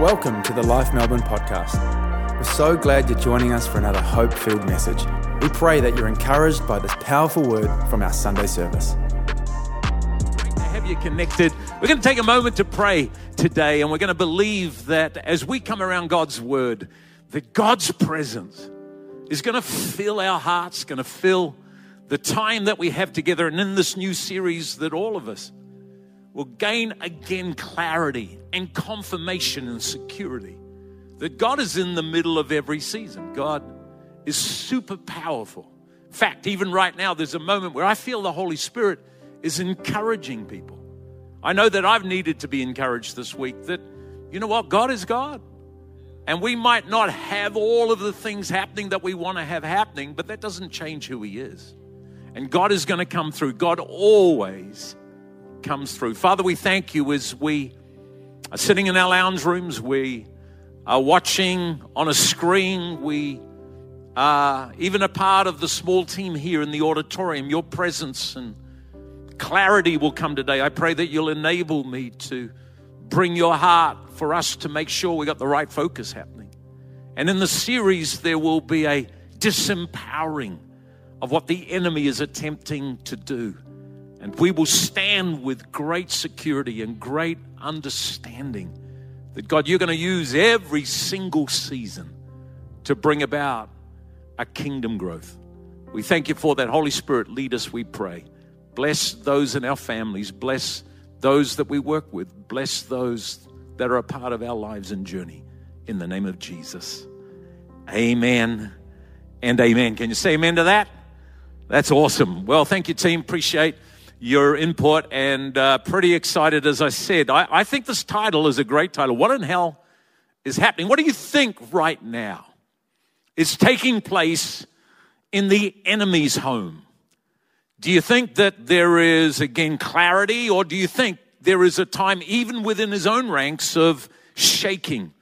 Welcome to the Life Melbourne podcast. We're so glad you're joining us for another hope filled message. We pray that you're encouraged by this powerful word from our Sunday service. Have you connected. We're going to take a moment to pray today, and we're going to believe that as we come around God's word, that God's presence is going to fill our hearts, going to fill the time that we have together, and in this new series, that all of us will gain again clarity and confirmation and security that God is in the middle of every season. God is super powerful. In fact, even right now, there's a moment where I feel the Holy Spirit is encouraging people. I know that I've needed to be encouraged this week that, you know what, God is God. And we might not have all of the things happening that we want to have happening, but that doesn't change who He is. And God is going to come through. God always comes through. Father, we thank you as we are sitting in our lounge rooms, we are watching on a screen, we are even a part of the small team here in the auditorium. Your presence and clarity will come today. I pray that you'll enable me to bring your heart for us to make sure we got the right focus happening. And in the series, there will be a disempowering of what the enemy is attempting to do. And we will stand with great security and great understanding that God, you're going to use every single season to bring about a kingdom growth. We thank you for that. Holy Spirit, lead us, we pray. Bless those in our families. Bless those that we work with. Bless those that are a part of our lives and journey. In the name of Jesus. Amen and amen. Can you say amen to that? That's awesome. Well, thank you, team. Appreciate your input and uh, pretty excited, as I said. I, I think this title is a great title. What in hell is happening? What do you think right now is taking place in the enemy's home? Do you think that there is, again, clarity, or do you think there is a time, even within his own ranks, of shaking?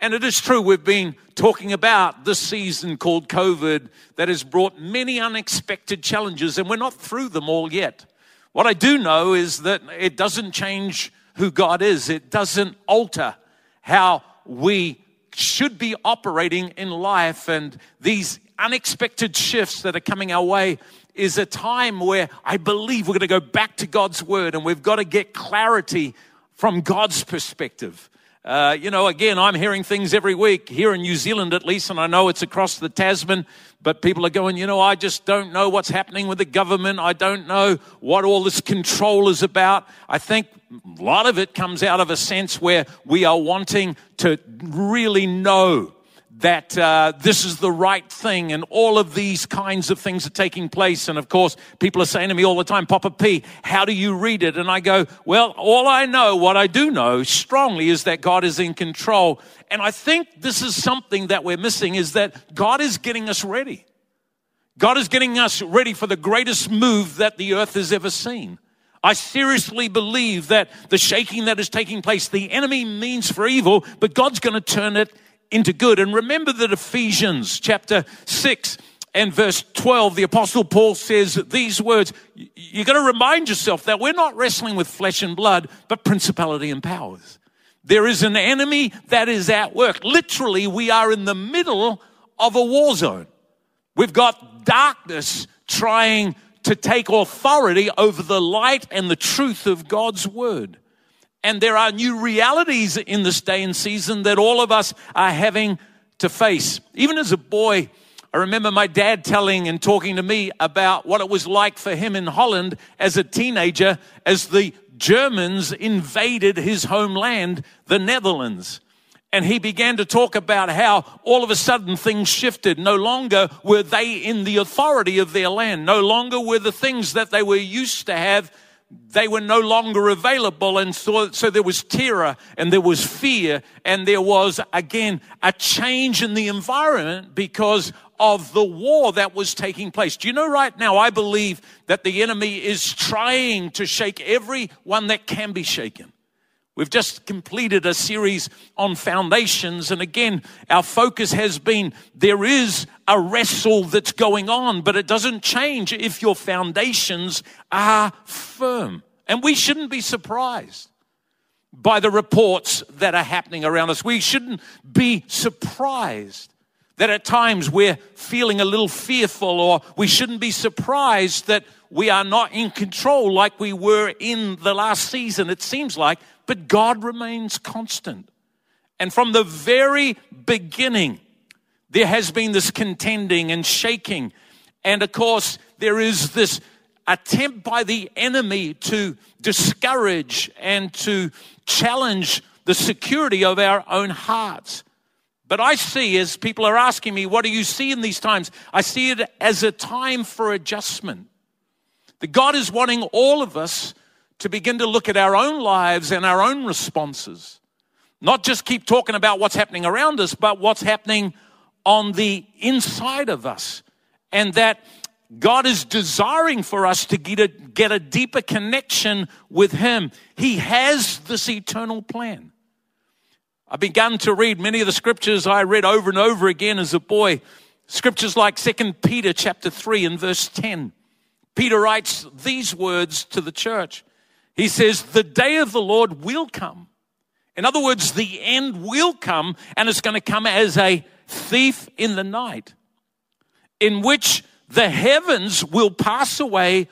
And it is true, we've been talking about this season called COVID that has brought many unexpected challenges, and we're not through them all yet. What I do know is that it doesn't change who God is, it doesn't alter how we should be operating in life. And these unexpected shifts that are coming our way is a time where I believe we're going to go back to God's word and we've got to get clarity from God's perspective. Uh, you know, again, I'm hearing things every week here in New Zealand at least, and I know it's across the Tasman, but people are going, you know, I just don't know what's happening with the government. I don't know what all this control is about. I think a lot of it comes out of a sense where we are wanting to really know that uh, this is the right thing and all of these kinds of things are taking place. And of course, people are saying to me all the time, Papa P, how do you read it? And I go, well, all I know, what I do know strongly is that God is in control. And I think this is something that we're missing is that God is getting us ready. God is getting us ready for the greatest move that the earth has ever seen. I seriously believe that the shaking that is taking place, the enemy means for evil, but God's going to turn it into good. And remember that Ephesians chapter 6 and verse 12, the apostle Paul says these words. You got to remind yourself that we're not wrestling with flesh and blood, but principality and powers. There is an enemy that is at work. Literally, we are in the middle of a war zone. We've got darkness trying to take authority over the light and the truth of God's word. And there are new realities in this day and season that all of us are having to face. Even as a boy, I remember my dad telling and talking to me about what it was like for him in Holland as a teenager as the Germans invaded his homeland, the Netherlands. And he began to talk about how all of a sudden things shifted. No longer were they in the authority of their land. No longer were the things that they were used to have they were no longer available. And so, so there was terror and there was fear and there was, again, a change in the environment because of the war that was taking place. Do you know right now, I believe that the enemy is trying to shake everyone that can be shaken. We've just completed a series on foundations. And again, our focus has been there is a wrestle that's going on, but it doesn't change if your foundations are firm. And we shouldn't be surprised by the reports that are happening around us. We shouldn't be surprised that at times we're feeling a little fearful, or we shouldn't be surprised that we are not in control like we were in the last season, it seems like, but God remains constant. And from the very beginning, there has been this contending and shaking. And of course, there is this attempt by the enemy to discourage and to challenge the security of our own hearts. But I see, as people are asking me, what do you see in these times? I see it as a time for adjustment. That God is wanting all of us to begin to look at our own lives and our own responses. Not just keep talking about what's happening around us, but what's happening on the inside of us. And that God is desiring for us to get a, get a deeper connection with Him. He has this eternal plan. I began to read many of the scriptures I read over and over again as a boy. Scriptures like 2 Peter chapter 3 and verse 10. Peter writes these words to the church. He says, The day of the Lord will come. In other words, the end will come, and it's going to come as a thief in the night, in which the heavens will pass away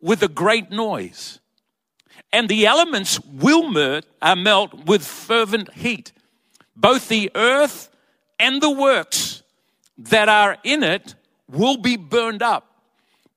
with a great noise, and the elements will melt, uh, melt with fervent heat. Both the earth and the works that are in it will be burned up.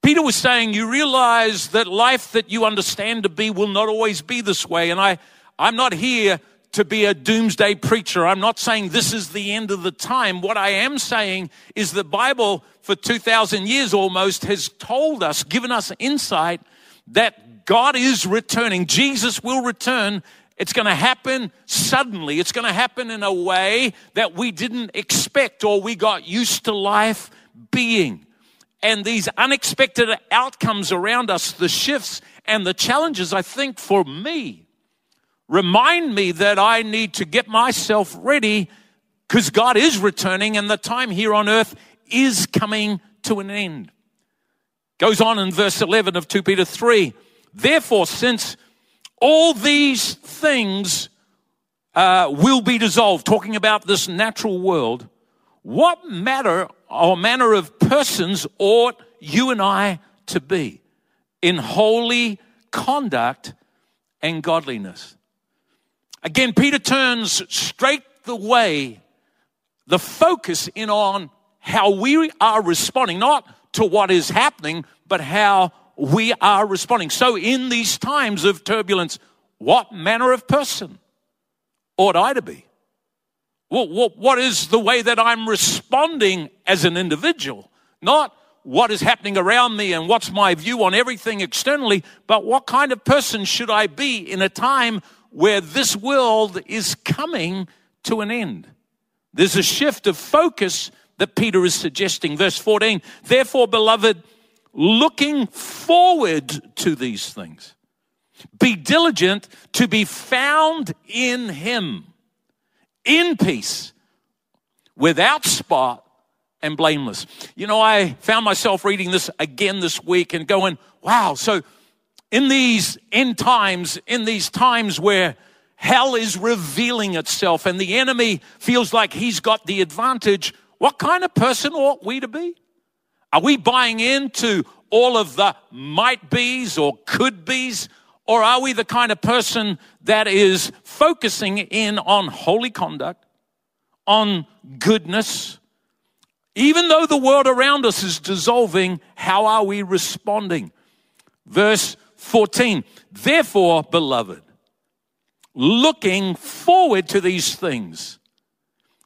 Peter was saying, You realize that life that you understand to be will not always be this way. And I, I'm not here to be a doomsday preacher. I'm not saying this is the end of the time. What I am saying is the Bible for 2,000 years almost has told us, given us insight that God is returning. Jesus will return. It's going to happen suddenly. It's going to happen in a way that we didn't expect or we got used to life being. And these unexpected outcomes around us, the shifts and the challenges, I think for me, remind me that I need to get myself ready because God is returning and the time here on earth is coming to an end. Goes on in verse 11 of 2 Peter 3. Therefore, since all these things uh, will be dissolved, talking about this natural world, what matter or manner of persons ought you and I to be in holy conduct and godliness? Again, Peter turns straight the way, the focus in on how we are responding, not to what is happening, but how we are responding. So, in these times of turbulence, what manner of person ought I to be? What, what is the way that I'm responding as an individual? Not what is happening around me and what's my view on everything externally, but what kind of person should I be in a time where this world is coming to an end. There's a shift of focus that Peter is suggesting. Verse 14, therefore, beloved, looking forward to these things, be diligent to be found in him, in peace, without spot and blameless. You know, I found myself reading this again this week and going, wow, so in these end times, in these times where hell is revealing itself and the enemy feels like he's got the advantage, what kind of person ought we to be? Are we buying into all of the might be's or could be's? Or are we the kind of person that is focusing in on holy conduct, on goodness? Even though the world around us is dissolving, how are we responding? Verse 14. Therefore, beloved, looking forward to these things,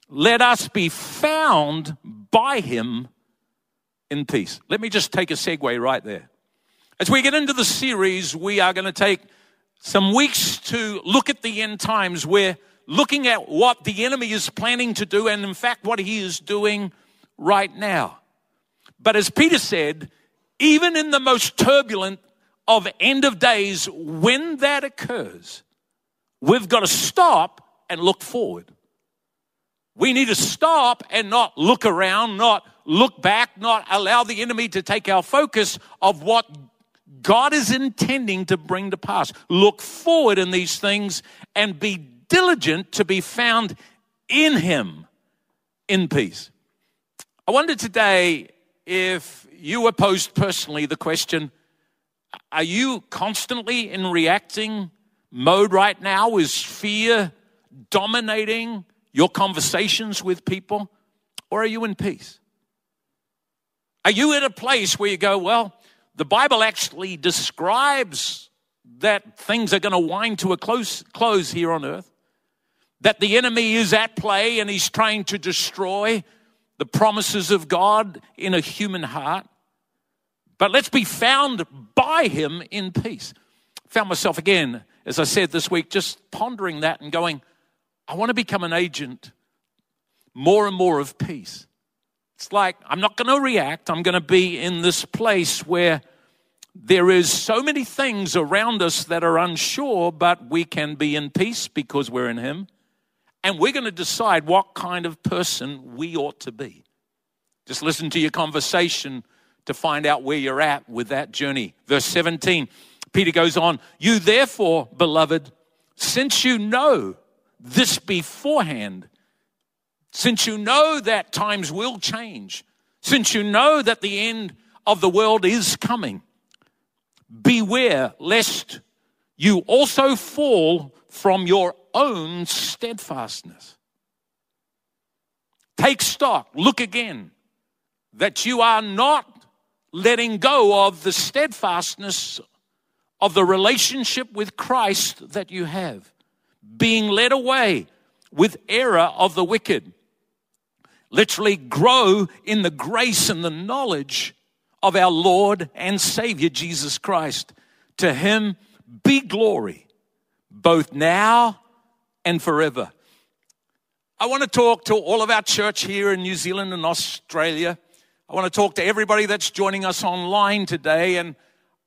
let us be found by him in peace. Let me just take a segue right there. As we get into the series, we are going to take some weeks to look at the end times. We're looking at what the enemy is planning to do, and in fact, what he is doing right now. But as Peter said, even in the most turbulent of end of days, when that occurs, we've got to stop and look forward. We need to stop and not look around, not look back, not allow the enemy to take our focus of what God is intending to bring to pass. Look forward in these things and be diligent to be found in Him in peace. I wonder today if you were posed personally the question are you constantly in reacting mode right now? Is fear dominating your conversations with people? Or are you in peace? Are you at a place where you go, well, the Bible actually describes that things are going to wind to a close close here on earth? That the enemy is at play and he's trying to destroy the promises of God in a human heart? But let's be found by him in peace. Found myself again, as I said this week, just pondering that and going, I want to become an agent more and more of peace. It's like I'm not going to react. I'm going to be in this place where there is so many things around us that are unsure, but we can be in peace because we're in Him. And we're going to decide what kind of person we ought to be. Just listen to your conversation to find out where you're at with that journey. Verse 17, Peter goes on, You therefore, beloved, since you know this beforehand, since you know that times will change, since you know that the end of the world is coming, beware lest you also fall from your own steadfastness. Take stock, look again, that you are not letting go of the steadfastness of the relationship with Christ that you have, being led away with error of the wicked literally grow in the grace and the knowledge of our Lord and Savior Jesus Christ. To him be glory, both now and forever. I want to talk to all of our church here in New Zealand and Australia. I want to talk to everybody that's joining us online today. And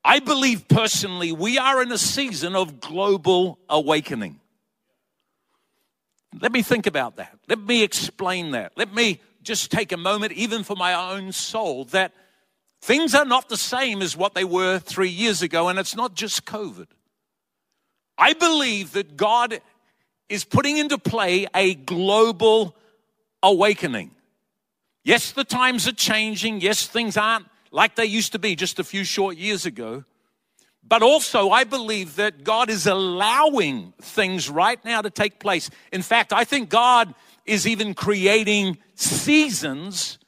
I believe personally we are in a season of global awakening. Let me think about that. Let me explain that. Let me just take a moment, even for my own soul, that things are not the same as what they were three years ago, and it's not just COVID. I believe that God is putting into play a global awakening. Yes, the times are changing. Yes, things aren't like they used to be just a few short years ago. But also, I believe that God is allowing things right now to take place. In fact, I think God is even creating seasons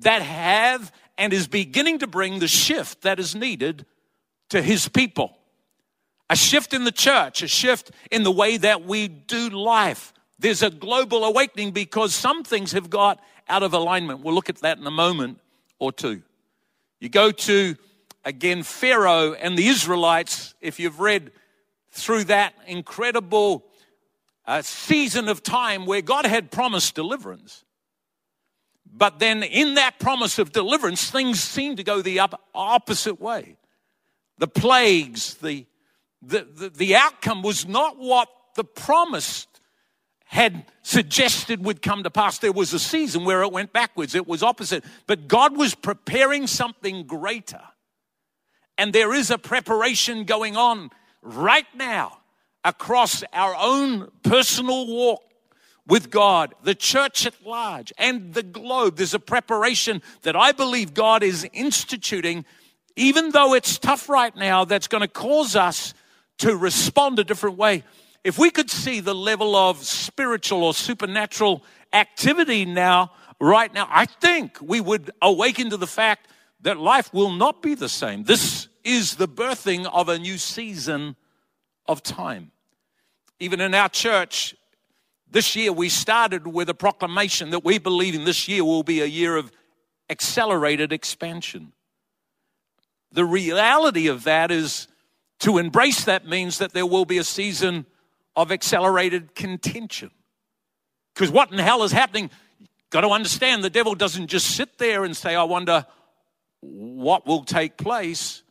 that have and is beginning to bring the shift that is needed to his people. A shift in the church, a shift in the way that we do life. There's a global awakening because some things have got out of alignment. We'll look at that in a moment or two. You go to again, Pharaoh and the Israelites, if you've read through that incredible uh, season of time where God had promised deliverance. But then, in that promise of deliverance, things seemed to go the opposite way. The plagues, the, the, the, the outcome was not what the promise had suggested would come to pass. There was a season where it went backwards, it was opposite. But God was preparing something greater. And there is a preparation going on right now across our own personal walk with God, the church at large, and the globe. There's a preparation that I believe God is instituting, even though it's tough right now, that's going to cause us to respond a different way. If we could see the level of spiritual or supernatural activity now, right now, I think we would awaken to the fact that life will not be the same. This is the birthing of a new season of time. Even in our church, this year we started with a proclamation that we believe in this year will be a year of accelerated expansion. The reality of that is to embrace that means that there will be a season of accelerated contention. Because what in hell is happening? Got to understand the devil doesn't just sit there and say, I wonder what will take place.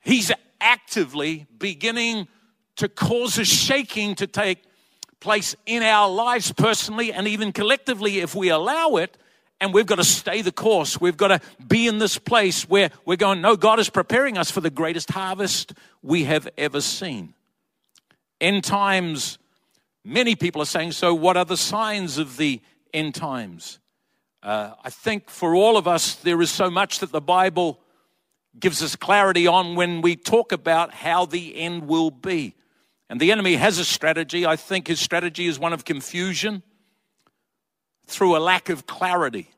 He's actively beginning to cause a shaking to take place in our lives personally and even collectively if we allow it. and we've got to stay the course. We've got to be in this place where we're going, no, God is preparing us for the greatest harvest we have ever seen. End times, many people are saying, so what are the signs of the end times? Uh, I think for all of us, there is so much that the Bible gives us clarity on when we talk about how the end will be. And the enemy has a strategy. I think his strategy is one of confusion through a lack of clarity.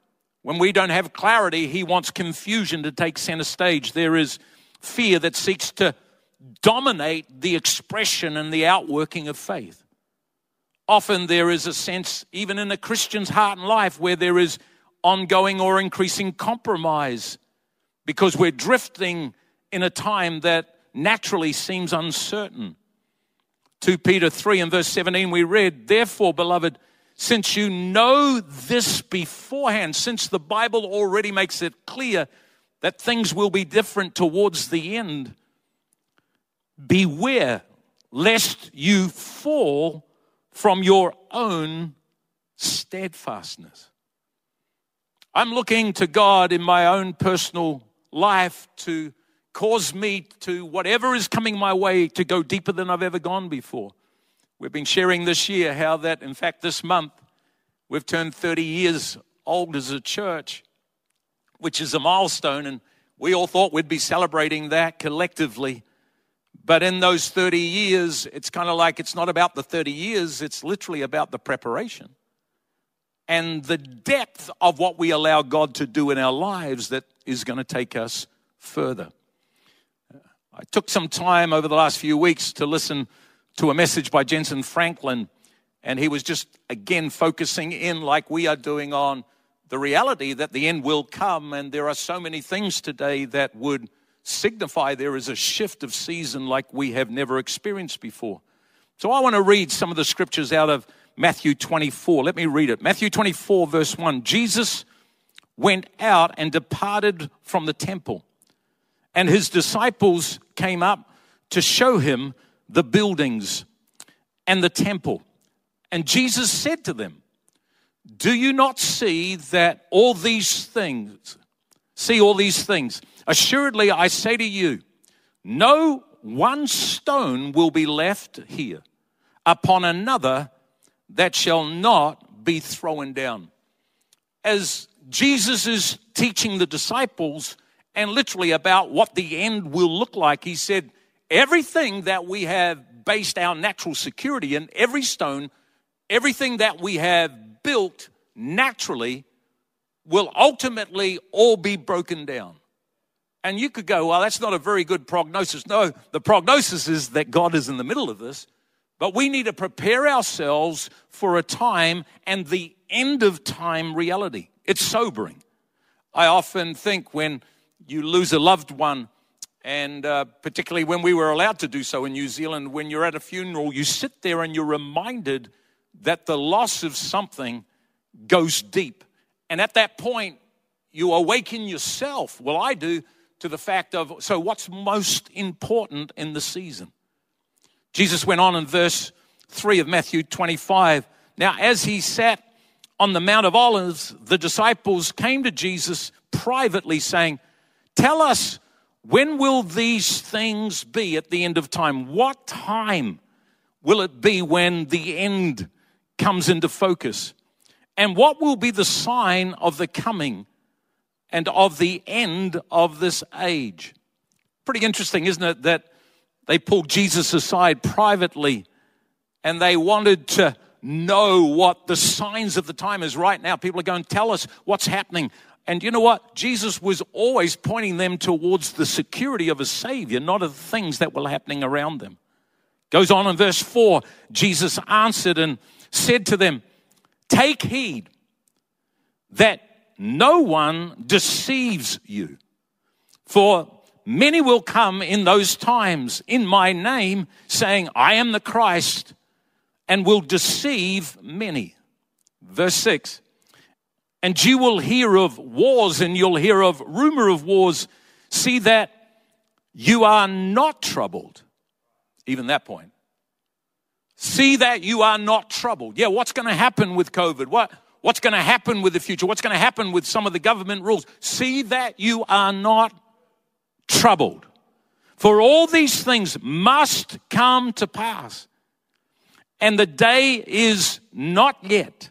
When we don't have clarity, he wants confusion to take center stage. There is fear that seeks to dominate the expression and the outworking of faith. Often there is a sense, even in a Christian's heart and life, where there is ongoing or increasing compromise because we're drifting in a time that naturally seems uncertain. 2 Peter 3 and verse 17, we read, Therefore, beloved, since you know this beforehand, since the Bible already makes it clear that things will be different towards the end, beware lest you fall from your own steadfastness. I'm looking to God in my own personal life to cause me to, whatever is coming my way, to go deeper than I've ever gone before. We've been sharing this year how that, in fact, this month, we've turned 30 years old as a church, which is a milestone, and we all thought we'd be celebrating that collectively. But in those 30 years, it's kind of like it's not about the 30 years, it's literally about the preparation and the depth of what we allow God to do in our lives that is going to take us further. I took some time over the last few weeks to listen to a message by Jentezen Franklin, and he was just again focusing in, like we are doing, on the reality that the end will come. And there are so many things today that would signify there is a shift of season like we have never experienced before. So I want to read some of the scriptures out of Matthew 24. Let me read it. Matthew 24, verse 1. Jesus went out and departed from the temple, and his disciples came up to show him the buildings and the temple. And Jesus said to them, Do you not see that all these things, see all these things? Assuredly, I say to you, no one stone will be left here upon another that shall not be thrown down. As Jesus is teaching the disciples and literally about what the end will look like, he said, Everything that we have based our natural security in, every stone, everything that we have built naturally will ultimately all be broken down. And you could go, well, that's not a very good prognosis. No, the prognosis is that God is in the middle of this, but we need to prepare ourselves for a time and the end of time reality. It's sobering. I often think when you lose a loved one, and uh, particularly when we were allowed to do so in New Zealand, when you're at a funeral, you sit there and you're reminded that the loss of something goes deep. And at that point, you awaken yourself. Well, I do to the fact of so what's most important in the season? Jesus went on in verse 3 of Matthew 25. Now, as he sat on the Mount of Olives, the disciples came to Jesus privately saying, Tell us when will these things be at the end of time? What time will it be when the end comes into focus? And what will be the sign of the coming and of the end of this age? Pretty interesting, isn't it, that they pulled Jesus aside privately and they wanted to know what the signs of the time is right now. People are going, tell us what's happening. And you know what? Jesus was always pointing them towards the security of a Savior, not of the things that were happening around them. Goes on in verse 4 Jesus answered and said to them, Take heed that no one deceives you. For many will come in those times in my name, saying, I am the Christ, and will deceive many. Verse 6 and you will hear of wars and you'll hear of rumor of wars. See that you are not troubled. Even that point. See that you are not troubled. Yeah, what's going to happen with COVID? What, what's going to happen with the future, what's going to happen with some of the government rules. See that you are not troubled. For all these things must come to pass. And the day is not yet.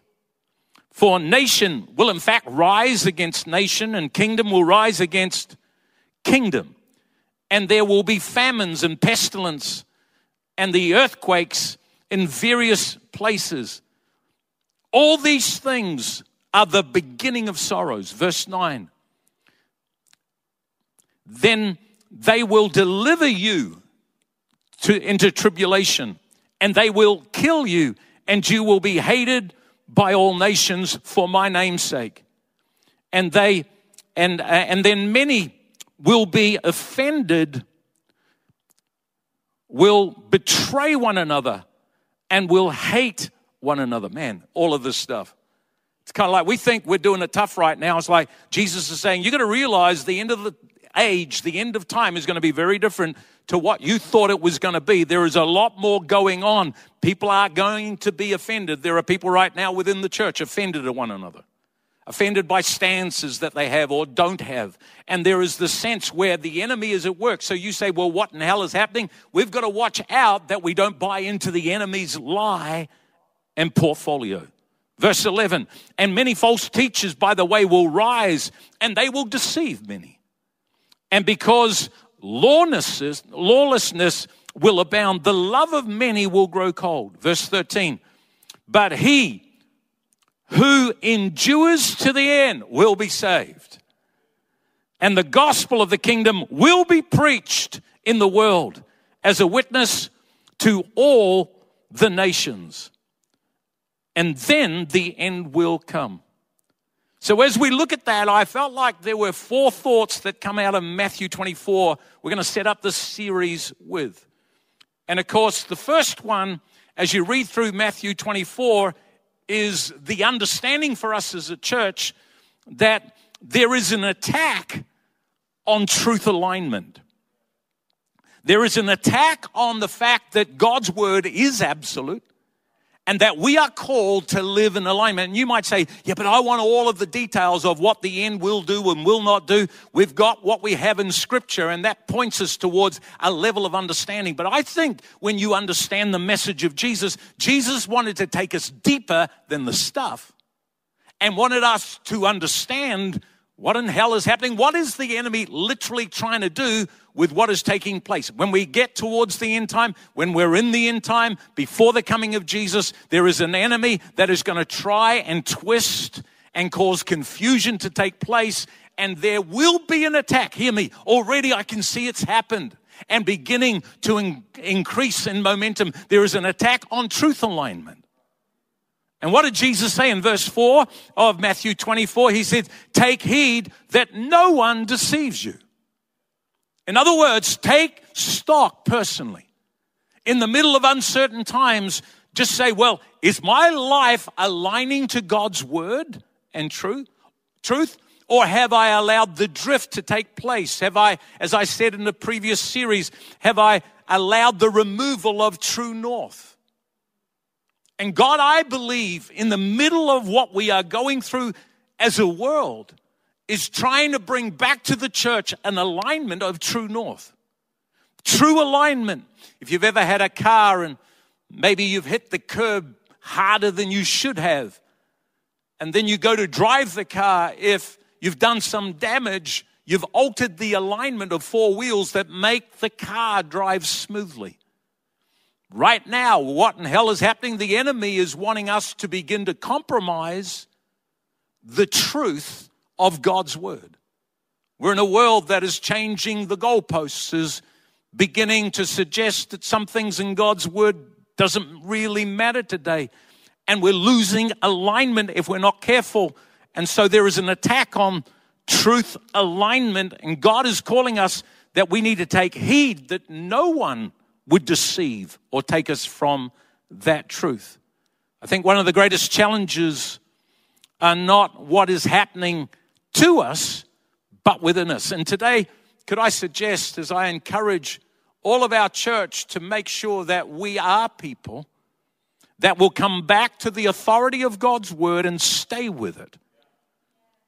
For nation will in fact rise against nation, and kingdom will rise against kingdom. And there will be famines and pestilence and the earthquakes in various places. All these things are the beginning of sorrows. Verse 9. Then they will deliver you to, into tribulation, and they will kill you, and you will be hated by all nations for my name's sake. And they and uh, and then many will be offended, will betray one another, and will hate one another. Man, all of this stuff. It's kind of like we think we're doing it tough right now. It's like Jesus is saying, you're going to realize the end of the age, the end of time is going to be very different to what you thought it was going to be. There is a lot more going on. People are going to be offended. There are people right now within the church offended at one another, offended by stances that they have or don't have. And there is the sense where the enemy is at work. So you say, well, what in hell is happening? We've got to watch out that we don't buy into the enemy's lie and portfolio. Verse 11, and many false teachers, by the way, will rise and they will deceive many. And because lawlessness, lawlessness will abound, the love of many will grow cold. Verse 13. But he who endures to the end will be saved. And the gospel of the kingdom will be preached in the world as a witness to all the nations. And then the end will come. So, as we look at that, I felt like there were four thoughts that come out of Matthew 24 we're going to set up this series with. And of course, the first one, as you read through Matthew 24, is the understanding for us as a church that there is an attack on truth alignment. There is an attack on the fact that God's word is absolute and that we are called to live in alignment. And you might say, yeah, but I want all of the details of what the end will do and will not do. We've got what we have in scripture and that points us towards a level of understanding. But I think when you understand the message of Jesus, Jesus wanted to take us deeper than the stuff and wanted us to understand what in hell is happening? What is the enemy literally trying to do with what is taking place? When we get towards the end time, when we're in the end time, before the coming of Jesus, there is an enemy that is going to try and twist and cause confusion to take place. And there will be an attack. Hear me. Already I can see it's happened and beginning to in- increase in momentum. There is an attack on truth alignment. And what did Jesus say in verse 4 of Matthew 24? He said, Take heed that no one deceives you. In other words, take stock personally. In the middle of uncertain times, just say, Well, is my life aligning to God's word and truth? Truth? Or have I allowed the drift to take place? Have I, as I said in the previous series, have I allowed the removal of true north? And God, I believe, in the middle of what we are going through as a world, is trying to bring back to the church an alignment of true north. True alignment. If you've ever had a car and maybe you've hit the curb harder than you should have, and then you go to drive the car, if you've done some damage, you've altered the alignment of four wheels that make the car drive smoothly. Right now, what in hell is happening? The enemy is wanting us to begin to compromise the truth of God's word. We're in a world that is changing the goalposts, is beginning to suggest that some things in God's word doesn't really matter today. And we're losing alignment if we're not careful. And so there is an attack on truth alignment. And God is calling us that we need to take heed that no one would deceive or take us from that truth. I think one of the greatest challenges are not what is happening to us, but within us. And today, could I suggest, as I encourage all of our church to make sure that we are people that will come back to the authority of God's word and stay with it.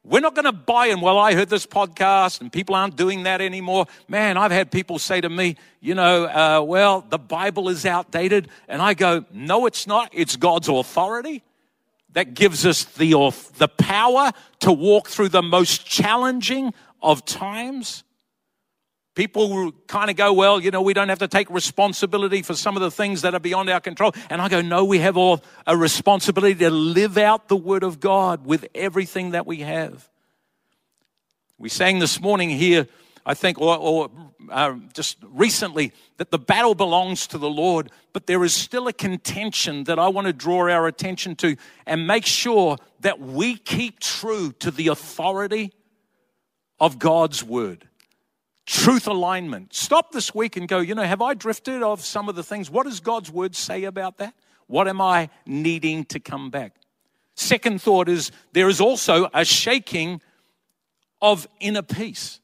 We're not going to buy in. Well, I heard this podcast and people aren't doing that anymore. Man, I've had people say to me, you know, uh, well, the Bible is outdated. And I go, no, it's not. It's God's authority that gives us the, the power to walk through the most challenging of times. People kind of go, well, you know, we don't have to take responsibility for some of the things that are beyond our control. And I go, no, we have all a responsibility to live out the Word of God with everything that we have. We sang this morning here, I think, or, or uh, just recently, that the battle belongs to the Lord, but there is still a contention that I want to draw our attention to and make sure that we keep true to the authority of God's Word truth alignment. Stop this week and go, you know, have I drifted off some of the things? What does God's word say about that? What am I needing to come back? Second thought is there is also a shaking of inner peace.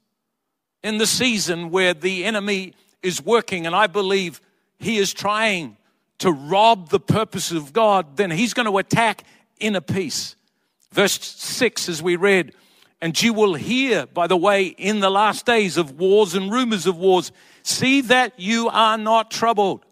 In the season where the enemy is working, and I believe he is trying to rob the purpose of God, then he's going to attack inner peace. Verse 6, as we read, and you will hear, by the way, in the last days of wars and rumors of wars. See that you are not troubled.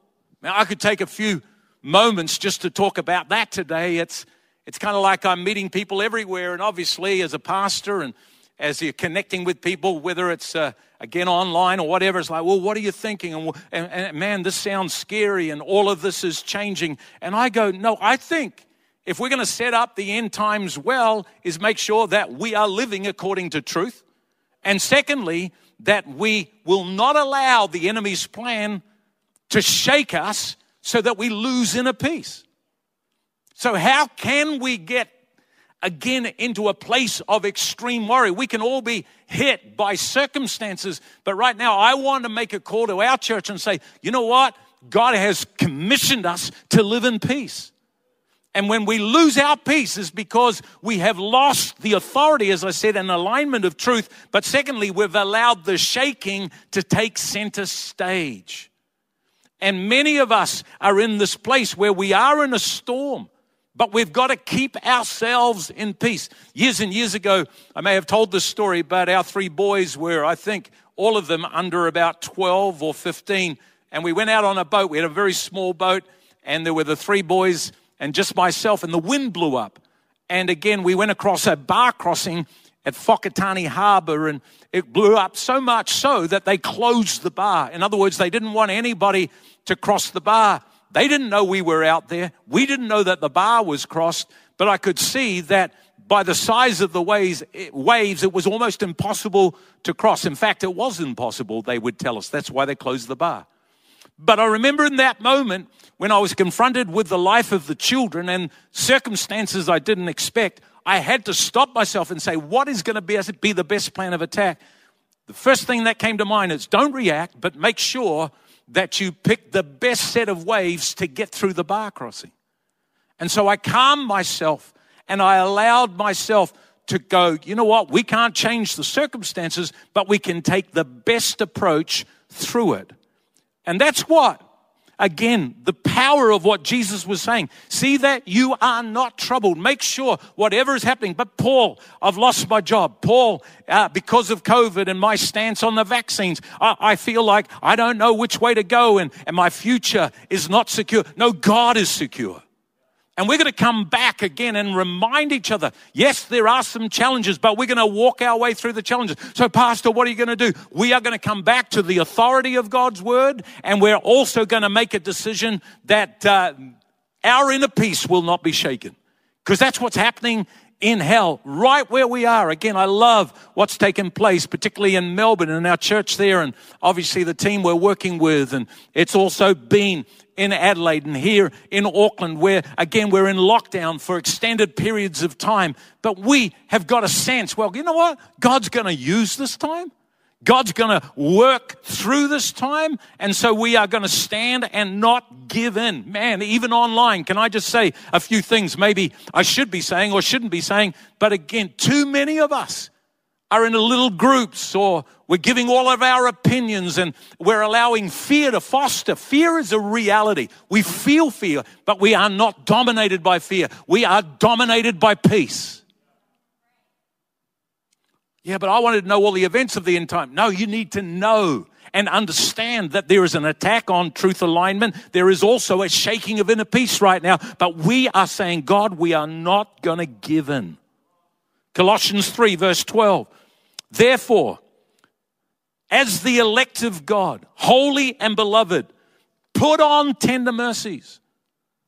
Now, I could take a few moments just to talk about that today. It's, it's kind of like I'm meeting people everywhere, and obviously, as a pastor and as you're connecting with people, whether it's uh, again online or whatever, it's like, well, what are you thinking? And, and, and man, this sounds scary, and all of this is changing. And I go, no, I think if we're going to set up the end times well, is make sure that we are living according to truth. And secondly, that we will not allow the enemy's plan to shake us so that we lose inner peace. So, how can we get again into a place of extreme worry? We can all be hit by circumstances, but right now I want to make a call to our church and say, you know what? God has commissioned us to live in peace. And when we lose our peace is because we have lost the authority, as I said, and alignment of truth. But secondly, we've allowed the shaking to take center stage. And many of us are in this place where we are in a storm, but we've got to keep ourselves in peace. Years and years ago, I may have told this story, but our three boys were, I think, all of them under about 12 or 15. And we went out on a boat. We had a very small boat, and there were the three boys and just myself, and the wind blew up. And again, we went across a bar crossing at Whakatane Harbour, and it blew up so much so that they closed the bar. In other words, they didn't want anybody to cross the bar. They didn't know we were out there. We didn't know that the bar was crossed, but I could see that by the size of the waves, eh, waves, it was almost impossible to cross. In fact, it was impossible, they would tell us. That's why they closed the bar. But I remember in that moment when I was confronted with the life of the children and circumstances I didn't expect, I had to stop myself and say, what is going to be, be the best plan of attack? The first thing that came to mind is don't react, but make sure that you pick the best set of waves to get through the bar crossing. And so I calmed myself and I allowed myself to go, you know what? We can't change the circumstances, but we can take the best approach through it. And that's what Again, the power of what Jesus was saying. See that you are not troubled. Make sure whatever is happening. But Paul, I've lost my job. Paul, uh, because of COVID and my stance on the vaccines, I, I feel like I don't know which way to go and, and my future is not secure. No, God is secure. And we're going to come back again and remind each other yes, there are some challenges, but we're going to walk our way through the challenges. So, Pastor, what are you going to do? We are going to come back to the authority of God's word, and we're also going to make a decision that uh, our inner peace will not be shaken. Because that's what's happening in hell, right where we are. Again, I love what's taken place, particularly in Melbourne and our church there, and obviously the team we're working with. And it's also been in Adelaide and here in Auckland, where again we're in lockdown for extended periods of time. But we have got a sense, well, you know what? God's going to use this time. God's going to work through this time. And so we are going to stand and not give in. Man, even online, can I just say a few things maybe I should be saying or shouldn't be saying? But again, too many of us are in little groups or we're giving all of our opinions and we're allowing fear to foster. Fear is a reality. We feel fear, but we are not dominated by fear. We are dominated by peace. Yeah, but I wanted to know all the events of the end time. No, you need to know and understand that there is an attack on truth alignment. There is also a shaking of inner peace right now. But we are saying, God, we are not going to give in. Colossians 3, verse 12. Therefore, as the elect of God, holy and beloved, put on tender mercies.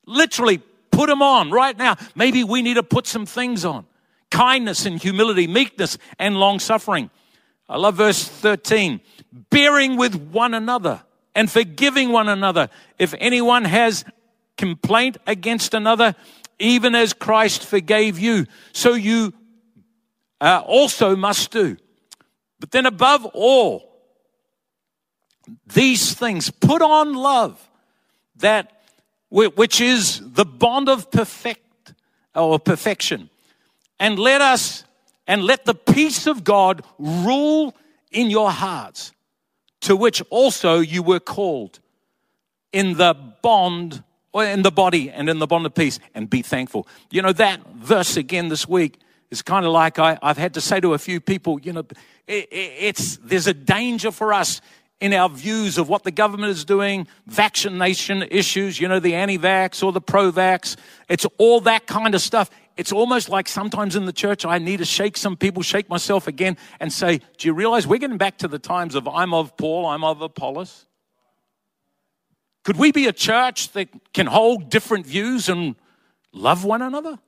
Literally, put them on right now. Maybe we need to put some things on kindness and humility, meekness and long suffering. I love verse 13 bearing with one another and forgiving one another. If anyone has complaint against another, even as Christ forgave you, so you uh, also must do. But then above all, these things, put on love that which is the bond of perfect or perfection. And let us and let the peace of God rule in your hearts, to which also you were called in the bond or in the body and in the bond of peace, and be thankful. You know, that verse again this week is kind of like I, have had to say to a few people, you know, it, it, it's, there's a danger for us in our views of what the government is doing, vaccination issues, you know, the anti vax or the pro vax. It's all that kind of stuff. It's almost like sometimes in the church, I need to shake some people, shake myself again, and say, Do you realize we're getting back to the times of I'm of Paul, I'm of Apollos? Could we be a church that can hold different views and love one another?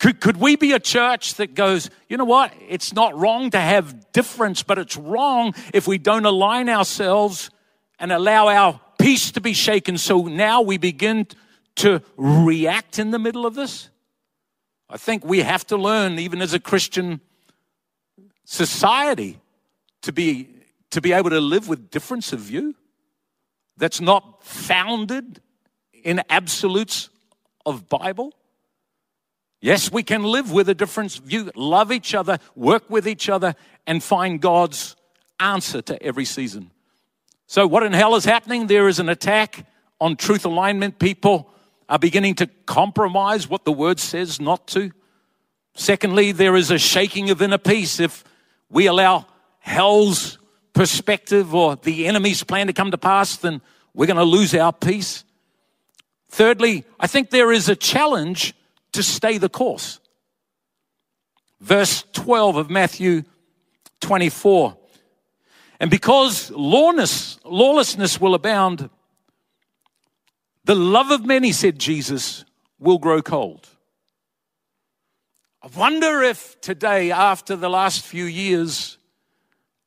Could, could we be a church that goes, you know what? It's not wrong to have difference, but it's wrong if we don't align ourselves and allow our peace to be shaken. So now we begin to react in the middle of this. I think we have to learn, even as a Christian society, to be, to be able to live with difference of view that's not founded in absolutes of Bible. Yes, we can live with a different view, love each other, work with each other, and find God's answer to every season. So, what in hell is happening? There is an attack on truth alignment. People are beginning to compromise what the word says not to. Secondly, there is a shaking of inner peace if we allow hell's perspective or the enemy's plan to come to pass, then we're going to lose our peace. Thirdly, I think there is a challenge to stay the course. Verse 12 of Matthew 24. And because lawlessness, lawlessness will abound, the love of many, said Jesus, will grow cold. I wonder if today, after the last few years,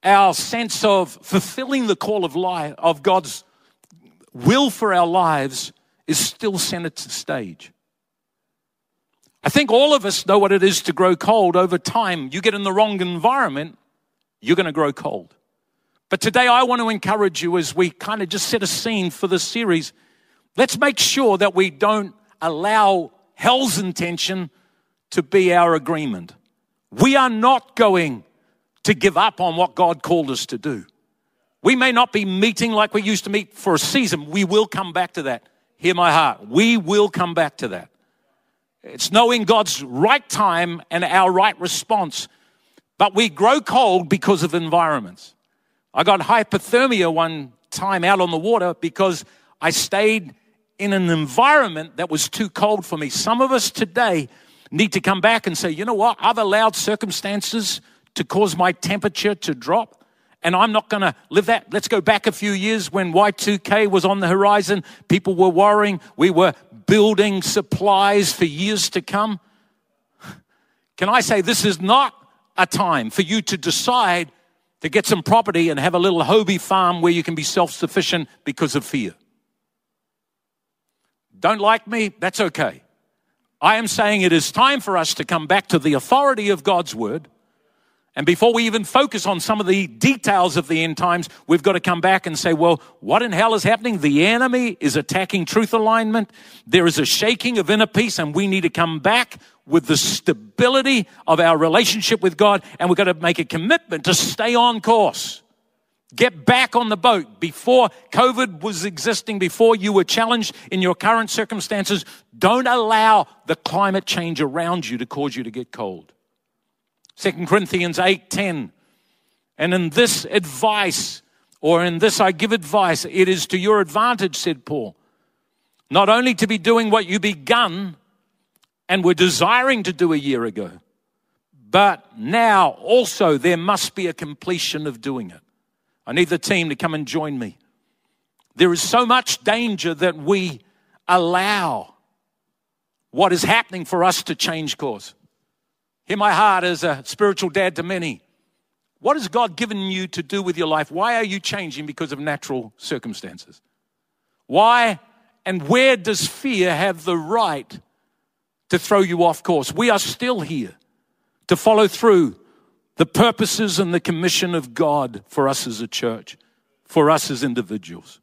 our sense of fulfilling the call of life, of God's will for our lives is still center stage. I think all of us know what it is to grow cold over time. You get in the wrong environment, you're going to grow cold. But today I want to encourage you as we kind of just set a scene for this series. Let's make sure that we don't allow hell's intention to be our agreement. We are not going to give up on what God called us to do. We may not be meeting like we used to meet for a season. We will come back to that. Hear my heart. We will come back to that. It's knowing God's right time and our right response. But we grow cold because of environments. I got hypothermia one time out on the water because I stayed in an environment that was too cold for me. Some of us today need to come back and say, you know what? I've allowed circumstances to cause my temperature to drop. And I'm not going to live that. Let's go back a few years when Y2K was on the horizon. People were worrying. We were building supplies for years to come. Can I say this is not a time for you to decide to get some property and have a little hobby farm where you can be self sufficient because of fear? Don't like me? That's okay. I am saying it is time for us to come back to the authority of God's word And before we even focus on some of the details of the end times, we've got to come back and say, well, what in hell is happening? The enemy is attacking truth alignment. There is a shaking of inner peace, and we need to come back with the stability of our relationship with God, and we've got to make a commitment to stay on course. Get back on the boat before COVID was existing, before you were challenged in your current circumstances. Don't allow the climate change around you to cause you to get cold. 2 Corinthians 8:10. And in this advice, or in this I give advice, it is to your advantage, said Paul, not only to be doing what you begun and were desiring to do a year ago, but now also there must be a completion of doing it. I need the team to come and join me. There is so much danger that we allow what is happening for us to change course. Hear my heart as a spiritual dad to many. What has God given you to do with your life? Why are you changing because of natural circumstances? Why and where does fear have the right to throw you off course? We are still here to follow through the purposes and the commission of God for us as a church, for us as individuals.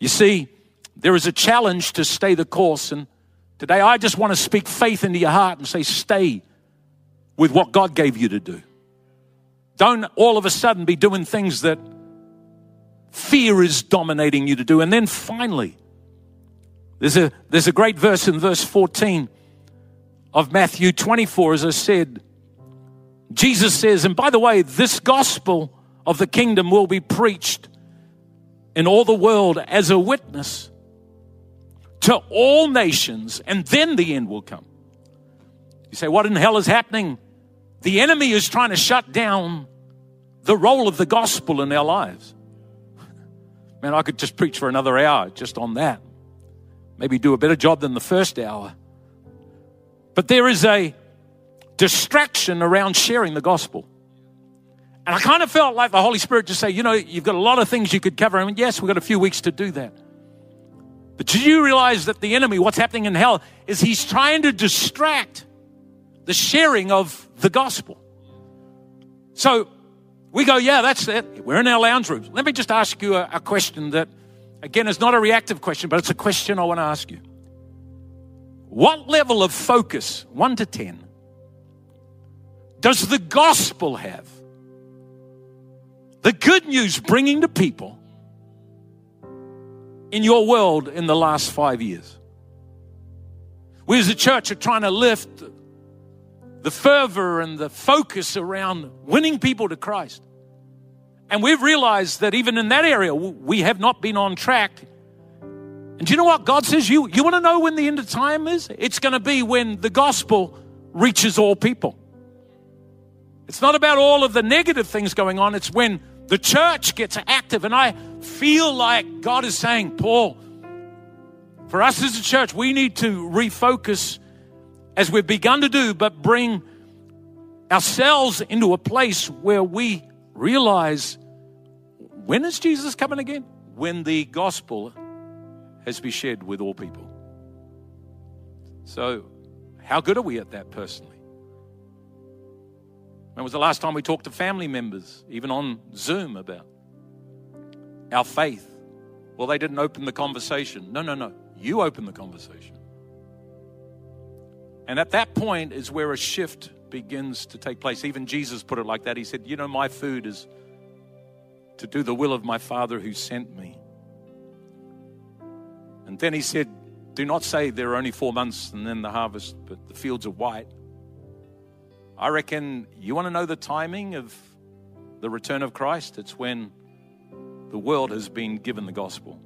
You see, there is a challenge to stay the course, and today I just want to speak faith into your heart and say, stay with what God gave you to do. Don't all of a sudden be doing things that fear is dominating you to do. And then finally, there's a, there's a great verse in verse 14 of Matthew 24, as I said. Jesus says, and by the way, this gospel of the kingdom will be preached in all the world as a witness to all nations, and then the end will come. You say, What in hell is happening? The enemy is trying to shut down the role of the gospel in our lives. Man, I could just preach for another hour just on that. Maybe do a better job than the first hour. But there is a distraction around sharing the gospel. And I kind of felt like the Holy Spirit just say, you know, you've got a lot of things you could cover. I mean, yes, we've got a few weeks to do that. But do you realize that the enemy, what's happening in hell, is he's trying to distract the sharing of the gospel. So we go, yeah, that's it. We're in our lounge rooms. Let me just ask you a, a question that, again, is not a reactive question, but it's a question I want to ask you. What level of focus, one to 10, does the gospel have? The good news bringing to people in your world in the last five years. We as a church are trying to lift the fervor and the focus around winning people to Christ. And we've realized that even in that area, we have not been on track. And do you know what God says? You, you want to know when the end of time is? It's going to be when the gospel reaches all people. It's not about all of the negative things going on, it's when the church gets active. And I feel like God is saying, Paul, for us as a church, we need to refocus as we've begun to do, but bring ourselves into a place where we realize when is Jesus coming again? When the gospel has been shared with all people. So, how good are we at that personally? When was the last time we talked to family members, even on Zoom, about our faith? Well, they didn't open the conversation. No, no, no. You open the conversation. And at that point is where a shift begins to take place. Even Jesus put it like that. He said, You know, my food is to do the will of my Father who sent me. And then he said, Do not say there are only four months and then the harvest, but the fields are white. I reckon you want to know the timing of the return of Christ? It's when the world has been given the gospel.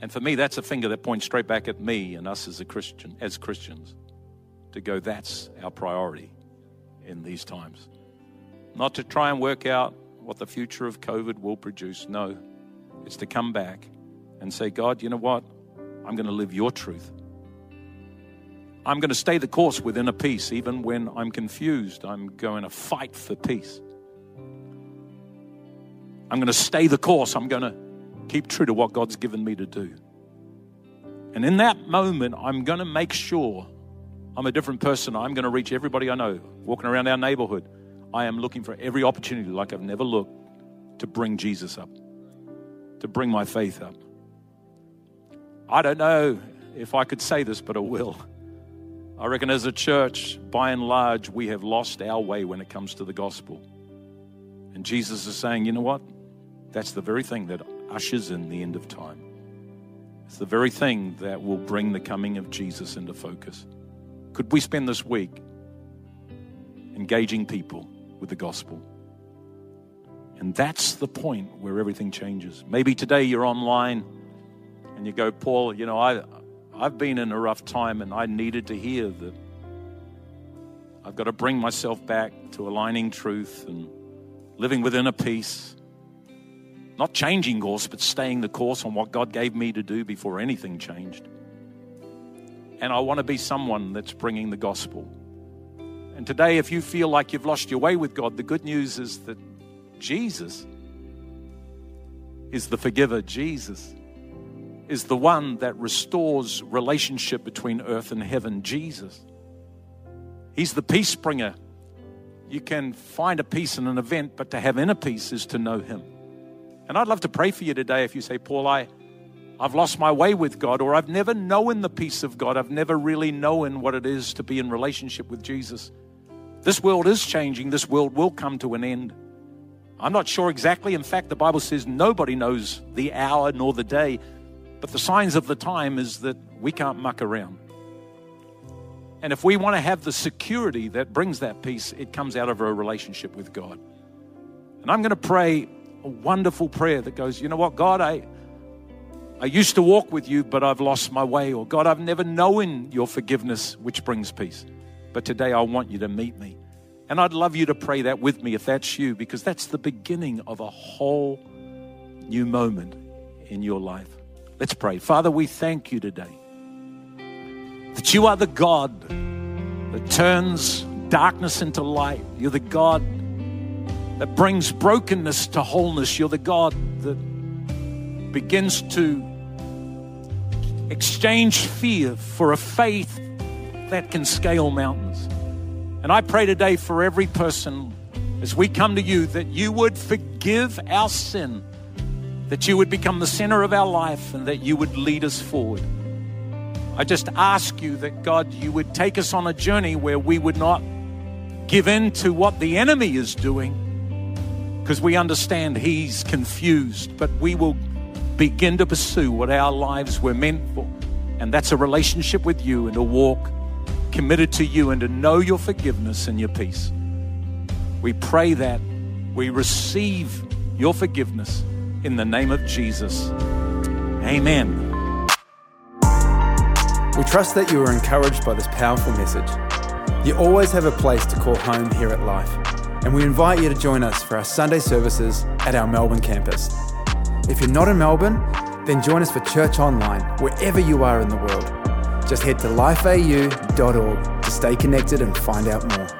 And for me, that's a finger that points straight back at me and us as a Christian, as Christians, to go, that's our priority in these times. Not to try and work out what the future of COVID will produce. No, it's to come back and say, God, you know what? I'm going to live your truth. I'm going to stay the course within a peace, even when I'm confused. I'm going to fight for peace. I'm going to stay the course. I'm going to keep true to what God's given me to do. And in that moment, I'm going to make sure I'm a different person. I'm going to reach everybody I know, walking around our neighborhood. I am looking for every opportunity like I've never looked to bring Jesus up, to bring my faith up. I don't know if I could say this, but I will. I reckon as a church, by and large, we have lost our way when it comes to the gospel. And Jesus is saying, you know what? That's the very thing that ushers in the end of time. It's the very thing that will bring the coming of Jesus into focus. Could we spend this week engaging people with the gospel? And that's the point where everything changes. Maybe today you're online and you go, Paul, you know, I, I've been in a rough time and I needed to hear that I've got to bring myself back to aligning truth and living within a peace. Not changing course, but staying the course on what God gave me to do before anything changed. And I want to be someone that's bringing the gospel. And today, if you feel like you've lost your way with God, the good news is that Jesus is the forgiver. Jesus is the one that restores relationship between earth and heaven. Jesus. He's the peace bringer. You can find a peace in an event, but to have inner peace is to know Him. And I'd love to pray for you today if you say, Paul, I, I've lost my way with God, or I've never known the peace of God. I've never really known what it is to be in relationship with Jesus. This world is changing. This world will come to an end. I'm not sure exactly. In fact, the Bible says nobody knows the hour nor the day. But the signs of the time is that we can't muck around. And if we want to have the security that brings that peace, it comes out of a relationship with God. And I'm going to pray a wonderful prayer that goes, you know what, God, I, I used to walk with you, but I've lost my way. Or God, I've never known your forgiveness, which brings peace. But today I want you to meet me. And I'd love you to pray that with me if that's you, because that's the beginning of a whole new moment in your life. Let's pray. Father, we thank you today that you are the God that turns darkness into light. You're the God that brings brokenness to wholeness. You're the God that begins to exchange fear for a faith that can scale mountains. And I pray today for every person as we come to you that you would forgive our sin that you would become the center of our life and that you would lead us forward. I just ask you that God, you would take us on a journey where we would not give in to what the enemy is doing because we understand he's confused, but we will begin to pursue what our lives were meant for. And that's a relationship with you and a walk committed to you and to know your forgiveness and your peace. We pray that we receive your forgiveness in the name of Jesus. Amen. We trust that you are encouraged by this powerful message. You always have a place to call home here at Life, and we invite you to join us for our Sunday services at our Melbourne campus. If you're not in Melbourne, then join us for church online wherever you are in the world. Just head to lifeau.org to stay connected and find out more.